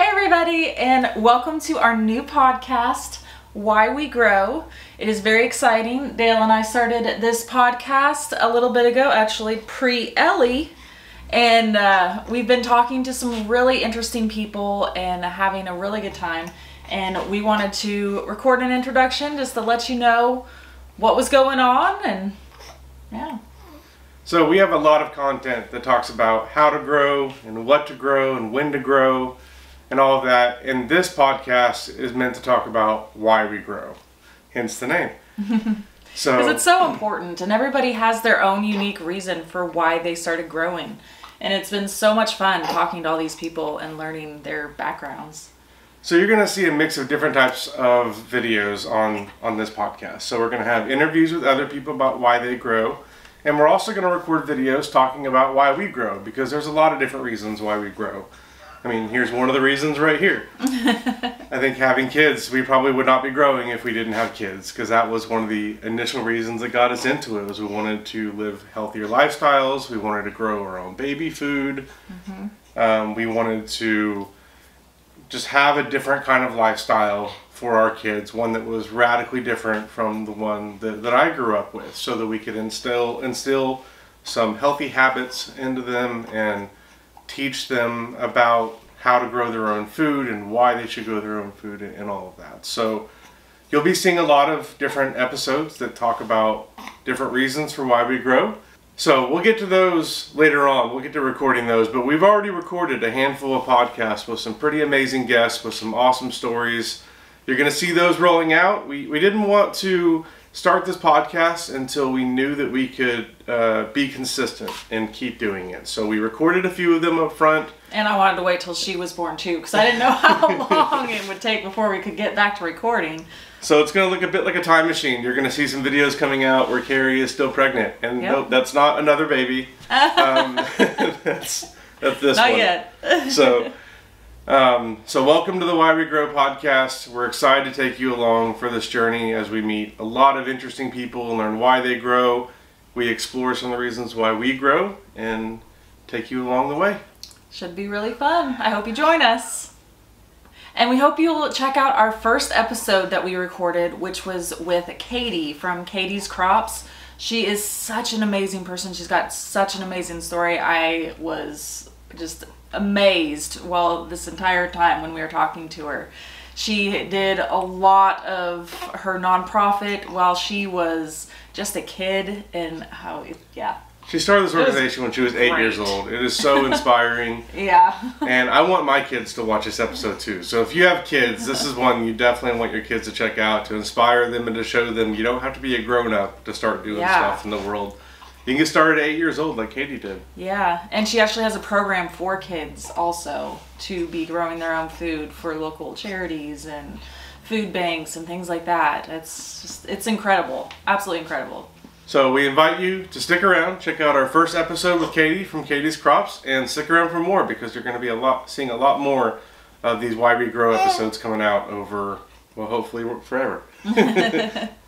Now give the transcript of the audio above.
Hey, everybody, and welcome to our new podcast, Why We Grow. It is very exciting. Dale and I started this podcast a little bit ago, actually, pre Ellie, and uh, we've been talking to some really interesting people and having a really good time. And we wanted to record an introduction just to let you know what was going on, and yeah. So we have a lot of content that talks about how to grow and what to grow and when to grow and all of that. And this podcast is meant to talk about why we grow, hence the name. So Because it's so important, and everybody has their own unique reason for why they started growing. And it's been so much fun talking to all these people and learning their backgrounds. So you're going to see a mix of different types of videos on on this podcast. So we're going to have interviews with other people about why they grow, and we're also going to record videos talking about why we grow because there's a lot of different reasons why we grow. I mean, here's one of the reasons right here. I think having kids, we probably would not be growing if we didn't have kids because that was one of the initial reasons that got us into it. Was we wanted to live healthier lifestyles. We wanted to grow our own baby food. Um, we wanted to just have a different kind of lifestyle for our kids, one that was radically different from the one that, that I grew up with, so that we could instill instill some healthy habits into them and teach them about how to grow their own food and why they should grow their own food and, and all of that. So you'll be seeing a lot of different episodes that talk about different reasons for why we grow. So we'll get to those later on. We'll get to recording those, but we've already recorded a handful of podcasts with some pretty amazing guests with some awesome stories. You're going to see those rolling out. We, we didn't want to start this podcast until we knew that we could uh, be consistent and keep doing it. So we recorded a few of them up front. And I wanted to wait till she was born too, because I didn't know how long it would take before we could get back to recording. So it's going to look a bit like a time machine. You're going to see some videos coming out where Carrie is still pregnant. And Yep. nope, that's not another baby. Um, that's, that's this Not one. yet. so um, so welcome to the why we grow podcast we're excited to take you along for this journey as we meet a lot of interesting people and learn why they grow we explore some of the reasons why we grow and take you along the way Should be really fun. I hope you join us. And we hope you'll check out our first episode that we recorded, which was with Katie from Katie's Krops. She is such an amazing person. She's got such an amazing story. I was just amazed while this entire time when we were talking to her. She did a lot of her nonprofit while she was just a kid, and how, yeah, she started this organization when she was eight years old it is so inspiring yeah. and i want my kids to watch this episode too so if you have kids this is one you definitely want your kids to check out to inspire them and to show them you don't have to be a grown-up to start doing Yeah. stuff in the world you can get started at eight years old like katie did Yeah, and she actually has a program for kids also to be growing their own food for local charities and food banks and things like that. It's just it's incredible. Absolutely incredible. So we invite you to stick around, check out our first episode with Katie from Katie's Krops, and stick around for more because you're going to be a lot seeing a lot more of these Why We Grow episodes coming out over well, hopefully forever.